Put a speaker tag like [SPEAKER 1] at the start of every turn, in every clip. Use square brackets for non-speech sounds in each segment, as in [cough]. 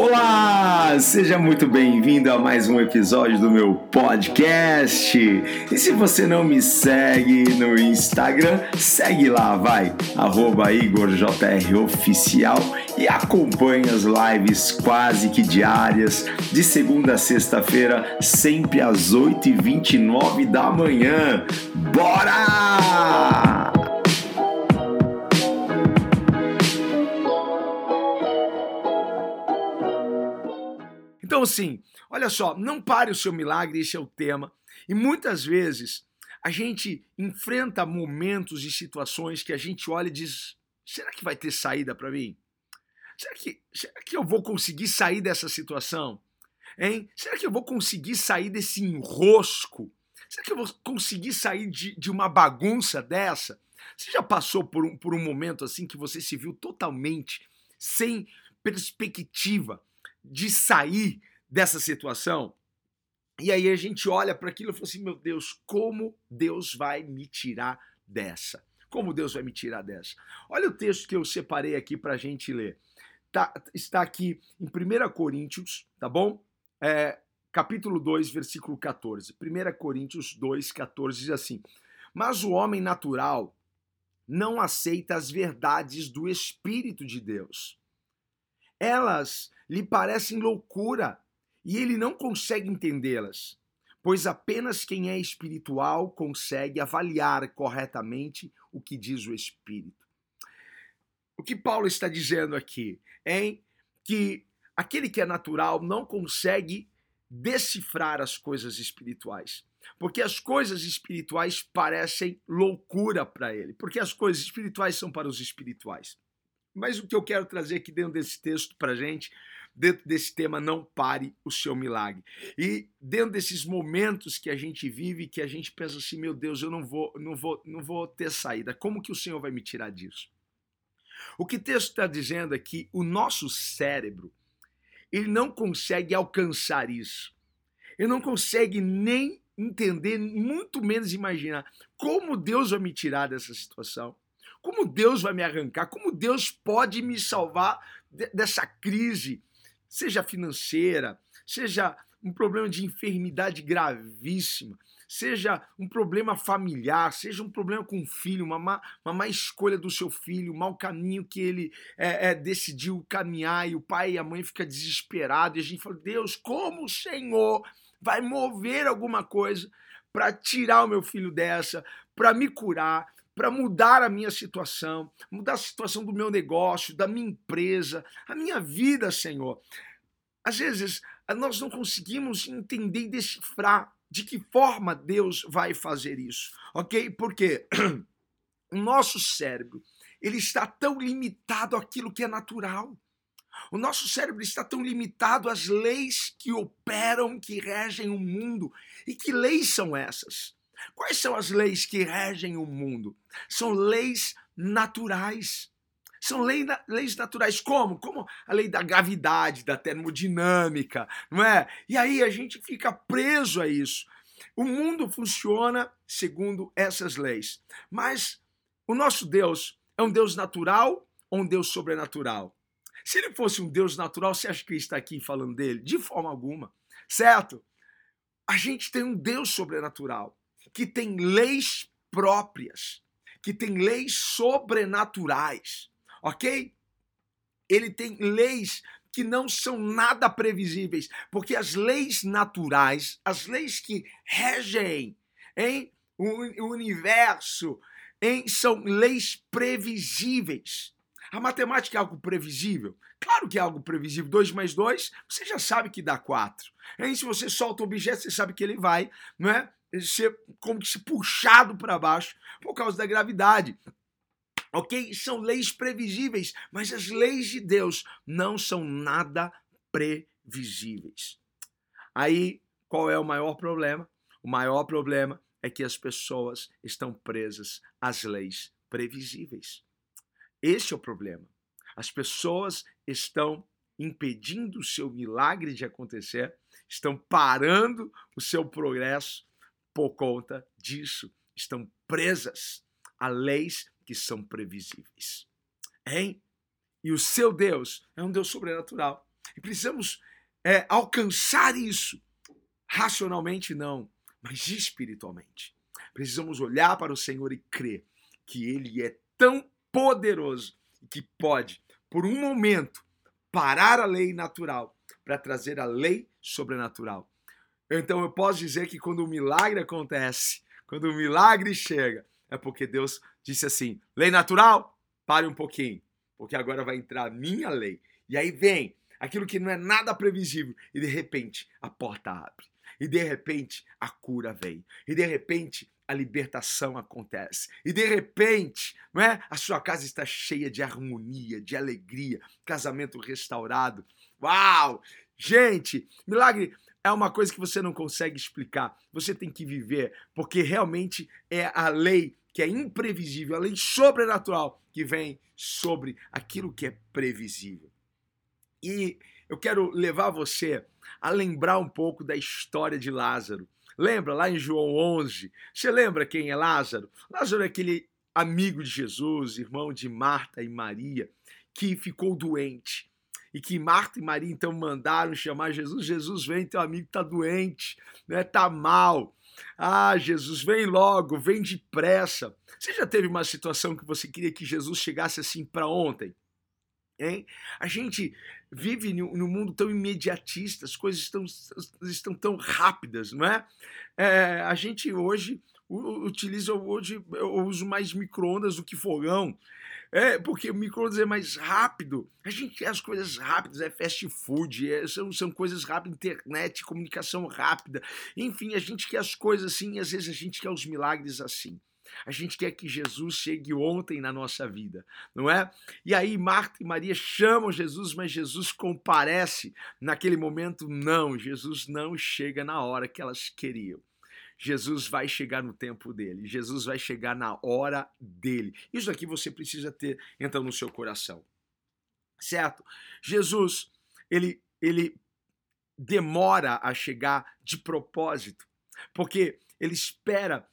[SPEAKER 1] Olá, seja muito bem-vindo a mais um episódio do meu podcast. E se você não me segue no Instagram, segue lá, vai, IgorJROficial e acompanhe as lives quase que diárias, de segunda a sexta-feira, sempre às 8h29 da manhã. Bora! Então, assim, olha só, não pare o seu milagre, esse é o tema. E muitas vezes a gente enfrenta momentos e situações que a gente olha e diz: será que vai ter saída para mim? Será que, será que eu vou conseguir sair dessa situação? Hein? Será que eu vou conseguir sair desse enrosco? Será que eu vou conseguir sair de, de uma bagunça dessa? Você já passou por um, por um momento assim que você se viu totalmente sem perspectiva de sair dessa situação? E aí a gente olha para aquilo e fala assim: meu Deus, como Deus vai me tirar dessa? Como Deus vai me tirar dessa? Olha o texto que eu separei aqui para a gente ler. Tá, está aqui em 1 Coríntios, tá bom? É, capítulo 2, versículo 14. 1 Coríntios 2, 14 diz assim: Mas o homem natural não aceita as verdades do Espírito de Deus. Elas lhe parecem loucura e ele não consegue entendê-las, pois apenas quem é espiritual consegue avaliar corretamente o que diz o Espírito. O que Paulo está dizendo aqui é que aquele que é natural não consegue decifrar as coisas espirituais. Porque as coisas espirituais parecem loucura para ele. Porque as coisas espirituais são para os espirituais. Mas o que eu quero trazer aqui dentro desse texto para gente, dentro desse tema, não pare o seu milagre. E dentro desses momentos que a gente vive, que a gente pensa assim, meu Deus, eu não vou, não vou, não vou ter saída. Como que o Senhor vai me tirar disso? O que o texto está dizendo é que o nosso cérebro ele não consegue alcançar isso. Ele não consegue nem entender, muito menos imaginar como Deus vai me tirar dessa situação. Como Deus vai me arrancar? Como Deus pode me salvar dessa crise, seja financeira, seja um problema de enfermidade gravíssima, seja um problema familiar, seja um problema com o filho, uma má, uma má escolha do seu filho, um mau caminho que ele é, é, decidiu caminhar e o pai e a mãe ficam desesperados e a gente fala, Deus, como o Senhor vai mover alguma coisa para tirar o meu filho dessa, para me curar, para mudar a minha situação, mudar a situação do meu negócio, da minha empresa, a minha vida, Senhor. Às vezes, nós não conseguimos entender e decifrar de que forma Deus vai fazer isso, ok? Porque [clears throat] o nosso cérebro ele está tão limitado àquilo que é natural. O nosso cérebro está tão limitado às leis que operam, que regem o mundo. E que leis são essas? Quais são as leis que regem o mundo? São leis naturais. São lei, leis naturais. Como? Como a lei da gravidade, da termodinâmica, não é? E aí a gente fica preso a isso. O mundo funciona segundo essas leis. Mas o nosso Deus é um Deus natural ou um Deus sobrenatural? Se ele fosse um Deus natural, você acha que está aqui falando dele? De forma alguma. Certo? A gente tem um Deus sobrenatural que tem leis próprias, que tem leis sobrenaturais, ok? Ele tem leis que não são nada previsíveis, porque as leis naturais, as leis que regem em o universo, em, são leis previsíveis. A matemática é algo previsível? Claro que é algo previsível. 2 mais 2, você já sabe que dá 4. Se você solta o objeto, você sabe que ele vai, não é? Ser como que se puxado para baixo por causa da gravidade. Ok? São leis previsíveis, mas as leis de Deus não são nada previsíveis. Aí, qual é o maior problema? O maior problema é que as pessoas estão presas às leis previsíveis. Esse é o problema. As pessoas estão impedindo o seu milagre de acontecer, estão parando o seu progresso por conta disso, estão presas a leis que são previsíveis. Hein? E o seu Deus é um Deus sobrenatural. E precisamos é, alcançar isso. Racionalmente, não, mas espiritualmente. Precisamos olhar para o Senhor e crer que Ele é tão poderoso que pode, por um momento, parar a lei natural para trazer a lei sobrenatural. Então eu posso dizer que quando o milagre acontece, quando o milagre chega, é porque Deus disse assim: lei natural, pare um pouquinho, porque agora vai entrar a minha lei. E aí vem aquilo que não é nada previsível, e de repente a porta abre. E de repente a cura vem. E de repente a libertação acontece. E de repente, não é? A sua casa está cheia de harmonia, de alegria, casamento restaurado. Uau! Gente, milagre é uma coisa que você não consegue explicar. Você tem que viver, porque realmente é a lei que é imprevisível, a lei sobrenatural que vem sobre aquilo que é previsível. E eu quero levar você a lembrar um pouco da história de Lázaro. Lembra lá em João 11? Você lembra quem é Lázaro? Lázaro é aquele amigo de Jesus, irmão de Marta e Maria, que ficou doente. E que Marta e Maria então mandaram chamar Jesus. Jesus vem, teu amigo está doente, né? Tá mal. Ah, Jesus, vem logo, vem depressa. Você já teve uma situação que você queria que Jesus chegasse assim para ontem? Hein? A gente vive num mundo tão imediatista, as coisas estão, estão tão rápidas, não é? é a gente hoje utiliza, hoje eu uso mais micro-ondas do que fogão, é, porque o micro-ondas é mais rápido. A gente quer as coisas rápidas, é fast food, é, são, são coisas rápidas, internet, comunicação rápida. Enfim, a gente quer as coisas assim e às vezes a gente quer os milagres assim. A gente quer que Jesus chegue ontem na nossa vida, não é? E aí Marta e Maria chamam Jesus, mas Jesus comparece naquele momento. Não, Jesus não chega na hora que elas queriam. Jesus vai chegar no tempo dele, Jesus vai chegar na hora dele. Isso aqui você precisa ter então no seu coração. Certo? Jesus, ele ele demora a chegar de propósito, porque ele espera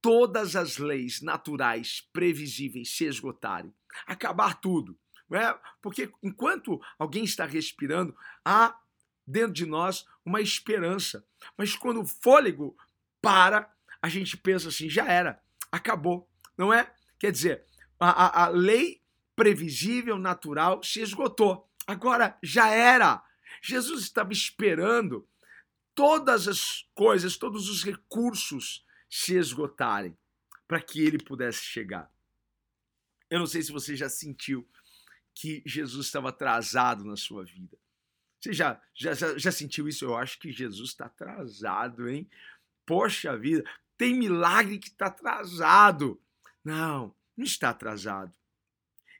[SPEAKER 1] todas as leis naturais previsíveis se esgotarem, acabar tudo. É? Porque enquanto alguém está respirando, há dentro de nós uma esperança. Mas quando o fôlego para, a gente pensa assim: já era, acabou. Não é? Quer dizer, a, a, a lei previsível, natural, se esgotou. Agora já era. Jesus estava esperando todas as coisas, todos os recursos se esgotarem para que ele pudesse chegar. Eu não sei se você já sentiu que Jesus estava atrasado na sua vida. Você já, já, já sentiu isso? Eu acho que Jesus está atrasado, hein? Poxa vida, tem milagre que está atrasado. Não, não está atrasado.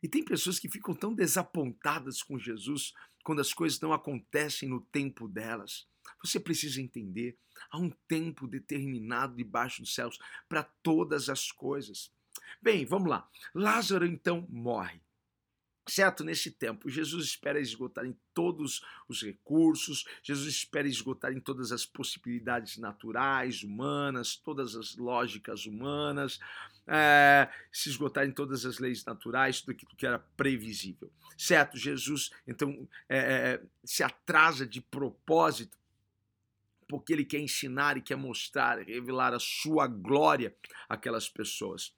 [SPEAKER 1] E tem pessoas que ficam tão desapontadas com Jesus quando as coisas não acontecem no tempo delas. Você precisa entender, há um tempo determinado debaixo dos céus para todas as coisas. Bem, vamos lá. Lázaro então morre. Certo? Nesse tempo, Jesus espera esgotar em todos os recursos, Jesus espera esgotar em todas as possibilidades naturais, humanas, todas as lógicas humanas, é, se esgotar em todas as leis naturais, tudo aquilo que era previsível. Certo? Jesus, então, é, se atrasa de propósito porque ele quer ensinar e quer mostrar, revelar a sua glória àquelas pessoas.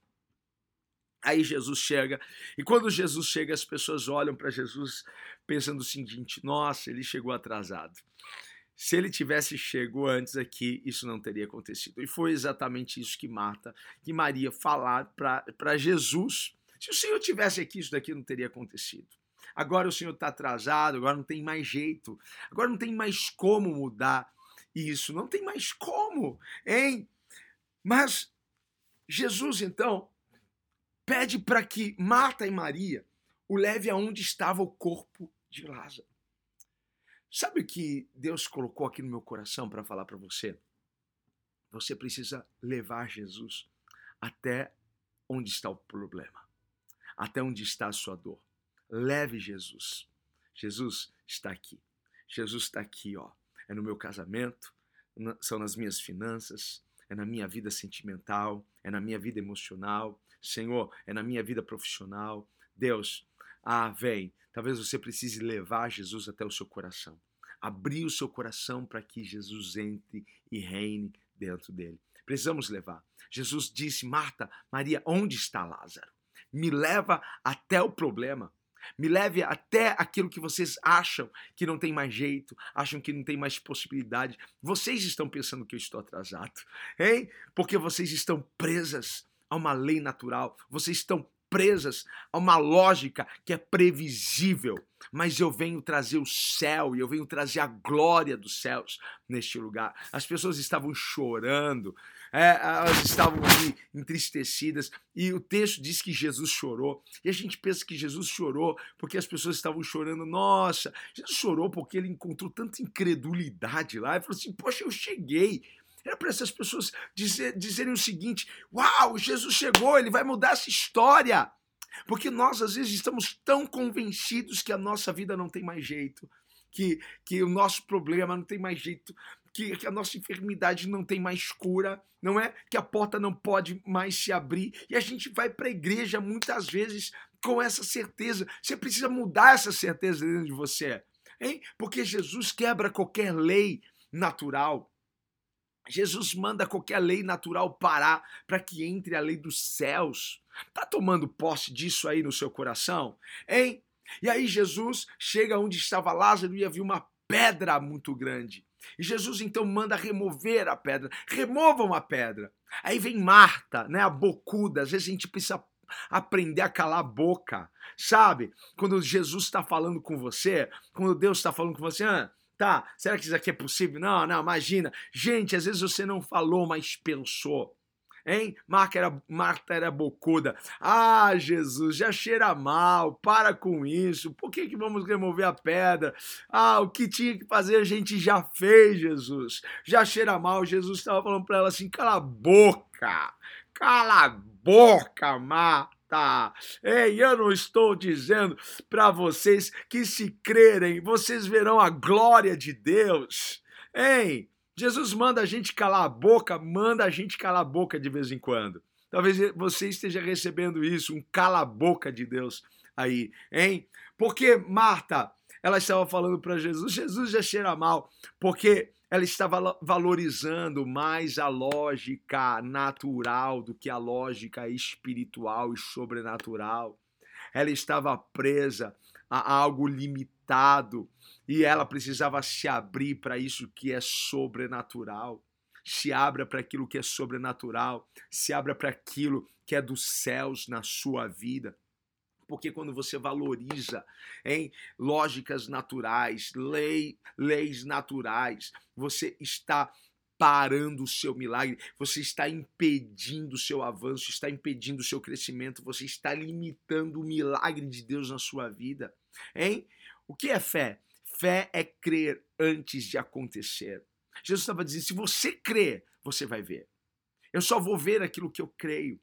[SPEAKER 1] Aí Jesus chega, e quando Jesus chega, as pessoas olham para Jesus pensando o seguinte: nossa, ele chegou atrasado. Se ele tivesse chego antes aqui, isso não teria acontecido. E foi exatamente isso que Marta, que Maria falaram para Jesus. Se o Senhor tivesse aqui, isso daqui não teria acontecido. Agora o Senhor está atrasado, agora não tem mais jeito, agora não tem mais como mudar isso. Não tem mais como, hein? Mas Jesus, então, pede para que Marta e Maria o leve aonde estava o corpo de Lázaro. Sabe o que Deus colocou aqui no meu coração para falar para você? Você precisa levar Jesus até onde está o problema, até onde está a sua dor. Leve Jesus. Jesus está aqui. Jesus está aqui, ó é no meu casamento, são nas minhas finanças, é na minha vida sentimental, é na minha vida emocional, Senhor, é na minha vida profissional. Deus, ah, vem, Talvez você precise levar Jesus até o seu coração. Abrir o seu coração para que Jesus entre e reine dentro dele. Precisamos levar. Jesus disse: Marta, Maria, onde está Lázaro? Me leva até o problema. Me leve até aquilo que vocês acham que não tem mais jeito, acham que não tem mais possibilidade. Vocês estão pensando que eu estou atrasado, hein? Porque vocês estão presas a uma lei natural, vocês estão presas a uma lógica que é previsível. Mas eu venho trazer o céu e eu venho trazer a glória dos céus neste lugar. As pessoas estavam chorando, é, elas estavam ali entristecidas, e o texto diz que Jesus chorou. E a gente pensa que Jesus chorou porque as pessoas estavam chorando. Nossa, Jesus chorou porque ele encontrou tanta incredulidade lá. Ele falou assim: Poxa, eu cheguei. Era para essas pessoas dizer, dizerem o seguinte: Uau, Jesus chegou, ele vai mudar essa história. Porque nós, às vezes, estamos tão convencidos que a nossa vida não tem mais jeito, que, que o nosso problema não tem mais jeito, que, que a nossa enfermidade não tem mais cura, não é? Que a porta não pode mais se abrir. E a gente vai para a igreja muitas vezes com essa certeza. Você precisa mudar essa certeza dentro de você, hein? Porque Jesus quebra qualquer lei natural. Jesus manda qualquer lei natural parar para que entre a lei dos céus. Tá tomando posse disso aí no seu coração? Hein? E aí Jesus chega onde estava Lázaro e havia uma pedra muito grande. E Jesus então manda remover a pedra. Removam a pedra. Aí vem Marta, né, a bocuda. Às vezes a gente precisa aprender a calar a boca, sabe? Quando Jesus está falando com você, quando Deus está falando com você, ah, Tá, será que isso aqui é possível? Não, não, imagina. Gente, às vezes você não falou, mas pensou. Hein? Marta era, Marta era bocuda. Ah, Jesus, já cheira mal, para com isso. Por que, que vamos remover a pedra? Ah, o que tinha que fazer a gente já fez, Jesus. Já cheira mal. Jesus estava falando para ela assim: cala a boca, cala a boca, Marta tá. Ei, eu não estou dizendo para vocês que se crerem, vocês verão a glória de Deus. Ei, Jesus manda a gente calar a boca, manda a gente calar a boca de vez em quando. Talvez você esteja recebendo isso, um cala-boca de Deus aí, hein? Porque Marta, ela estava falando para Jesus, Jesus já cheira mal, porque ela estava valorizando mais a lógica natural do que a lógica espiritual e sobrenatural. Ela estava presa a algo limitado e ela precisava se abrir para isso que é sobrenatural. Se abra para aquilo que é sobrenatural, se abra para aquilo que é dos céus na sua vida. Porque quando você valoriza em lógicas naturais, lei, leis naturais, você está parando o seu milagre, você está impedindo o seu avanço, está impedindo o seu crescimento, você está limitando o milagre de Deus na sua vida. Hein? O que é fé? Fé é crer antes de acontecer. Jesus estava dizendo: se você crer, você vai ver. Eu só vou ver aquilo que eu creio.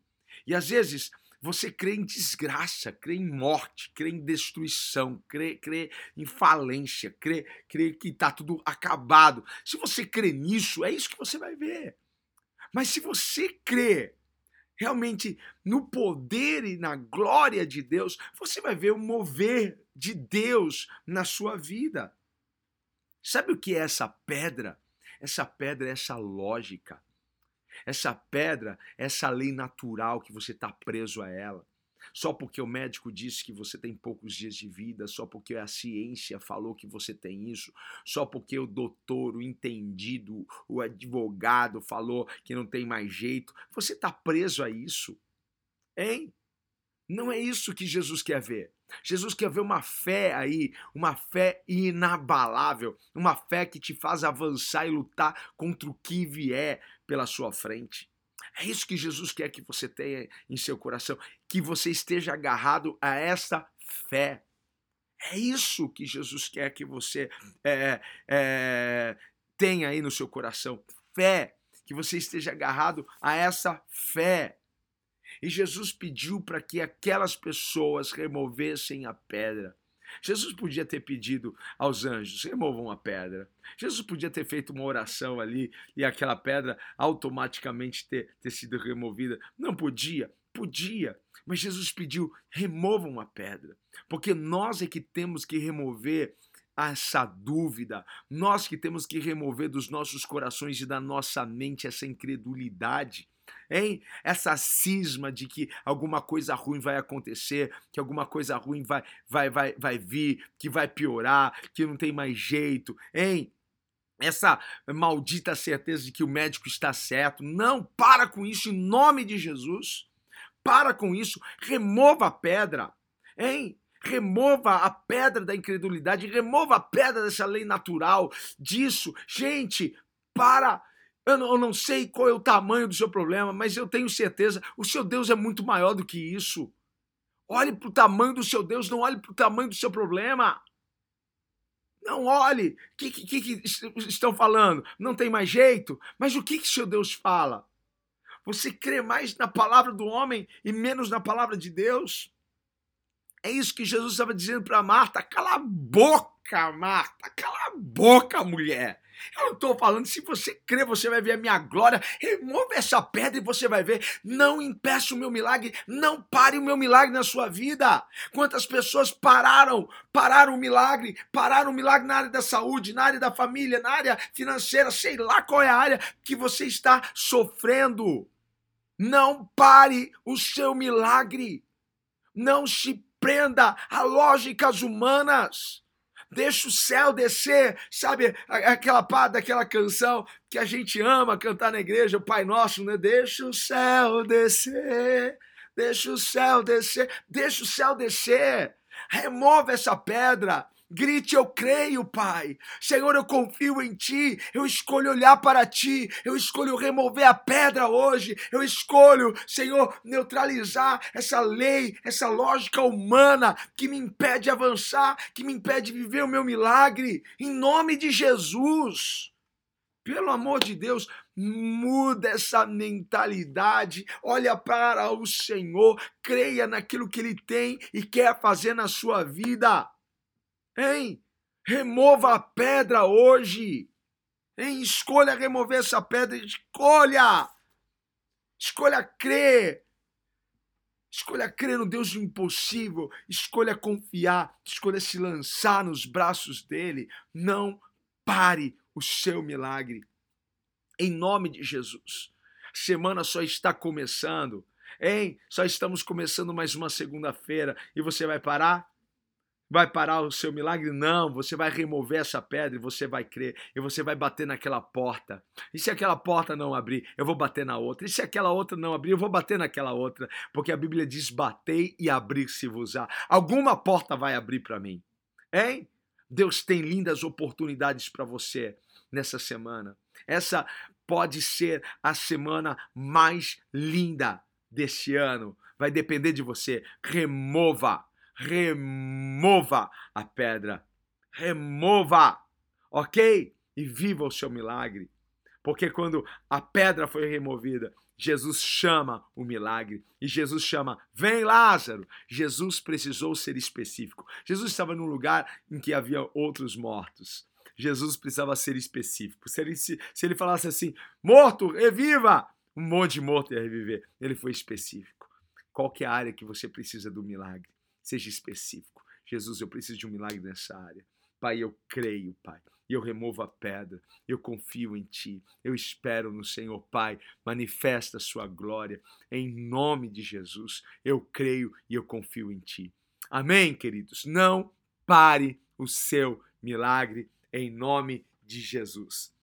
[SPEAKER 1] E às vezes você crê em desgraça, crê em morte, crê em destruição, crê, crê em falência, crê, crê que está tudo acabado. Se você crê nisso, é isso que você vai ver. Mas se você crê realmente no poder e na glória de Deus, você vai ver o mover de Deus na sua vida. Sabe o que é essa pedra? Essa pedra é essa lógica. Essa pedra, essa lei natural que você está preso a ela. Só porque o médico disse que você tem poucos dias de vida, só porque a ciência falou que você tem isso, só porque o doutor, o entendido, o advogado falou que não tem mais jeito, você está preso a isso. Hein? Não é isso que Jesus quer ver. Jesus quer ver uma fé aí, uma fé inabalável, uma fé que te faz avançar e lutar contra o que vier pela sua frente. É isso que Jesus quer que você tenha em seu coração, que você esteja agarrado a essa fé. É isso que Jesus quer que você é, é, tenha aí no seu coração. Fé, que você esteja agarrado a essa fé. E Jesus pediu para que aquelas pessoas removessem a pedra. Jesus podia ter pedido aos anjos: removam a pedra. Jesus podia ter feito uma oração ali e aquela pedra automaticamente ter, ter sido removida. Não podia. Podia, mas Jesus pediu: removam a pedra, porque nós é que temos que remover essa dúvida, nós que temos que remover dos nossos corações e da nossa mente essa incredulidade. Hein? Essa cisma de que alguma coisa ruim vai acontecer, que alguma coisa ruim vai, vai, vai, vai vir, que vai piorar, que não tem mais jeito, hein? Essa maldita certeza de que o médico está certo. Não, para com isso em nome de Jesus. Para com isso, remova a pedra, hein? remova a pedra da incredulidade, remova a pedra dessa lei natural, disso. Gente, para. Eu não, eu não sei qual é o tamanho do seu problema, mas eu tenho certeza, o seu Deus é muito maior do que isso. Olhe para o tamanho do seu Deus, não olhe para o tamanho do seu problema. Não olhe. O que, que, que, estão falando? Não tem mais jeito? Mas o que, que seu Deus fala? Você crê mais na palavra do homem e menos na palavra de Deus? É isso que Jesus estava dizendo para Marta. Cala a boca, Marta. Cala a boca, mulher. Eu não estou falando, se você crê, você vai ver a minha glória. Remova essa pedra e você vai ver. Não impeça o meu milagre. Não pare o meu milagre na sua vida. Quantas pessoas pararam, pararam o milagre, pararam o milagre na área da saúde, na área da família, na área financeira, sei lá qual é a área que você está sofrendo. Não pare o seu milagre. Não se prenda a lógicas humanas. Deixa o céu descer, sabe aquela parte daquela canção que a gente ama cantar na igreja, o Pai Nosso, né? Deixa o céu descer, deixa o céu descer, deixa o céu descer. Remova essa pedra, Grite, eu creio, Pai. Senhor, eu confio em Ti. Eu escolho olhar para Ti. Eu escolho remover a pedra hoje. Eu escolho, Senhor, neutralizar essa lei, essa lógica humana que me impede de avançar, que me impede de viver o meu milagre. Em nome de Jesus. Pelo amor de Deus, muda essa mentalidade, olha para o Senhor, creia naquilo que Ele tem e quer fazer na sua vida. Hein? Remova a pedra hoje. Hein? Escolha remover essa pedra. Escolha. Escolha crer. Escolha crer no Deus do impossível. Escolha confiar. Escolha se lançar nos braços dele. Não pare o seu milagre. Em nome de Jesus. A semana só está começando. Hein? Só estamos começando mais uma segunda-feira e você vai parar? Vai parar o seu milagre? Não, você vai remover essa pedra e você vai crer, e você vai bater naquela porta. E se aquela porta não abrir, eu vou bater na outra. E se aquela outra não abrir, eu vou bater naquela outra, porque a Bíblia diz: batei e abrir-se-vos-á. Alguma porta vai abrir para mim. Hein? Deus tem lindas oportunidades para você nessa semana. Essa pode ser a semana mais linda desse ano. Vai depender de você. Remova remova a pedra. Remova, ok? E viva o seu milagre. Porque quando a pedra foi removida, Jesus chama o milagre. E Jesus chama, vem Lázaro. Jesus precisou ser específico. Jesus estava num lugar em que havia outros mortos. Jesus precisava ser específico. Se ele, se, se ele falasse assim, morto, reviva, um monte de morto ia reviver. Ele foi específico. Qual é a área que você precisa do milagre? Seja específico. Jesus, eu preciso de um milagre nessa área. Pai, eu creio, Pai. Eu removo a pedra. Eu confio em Ti. Eu espero no Senhor, Pai. Manifesta a Sua glória. Em nome de Jesus. Eu creio e eu confio em Ti. Amém, queridos? Não pare o seu milagre em nome de Jesus.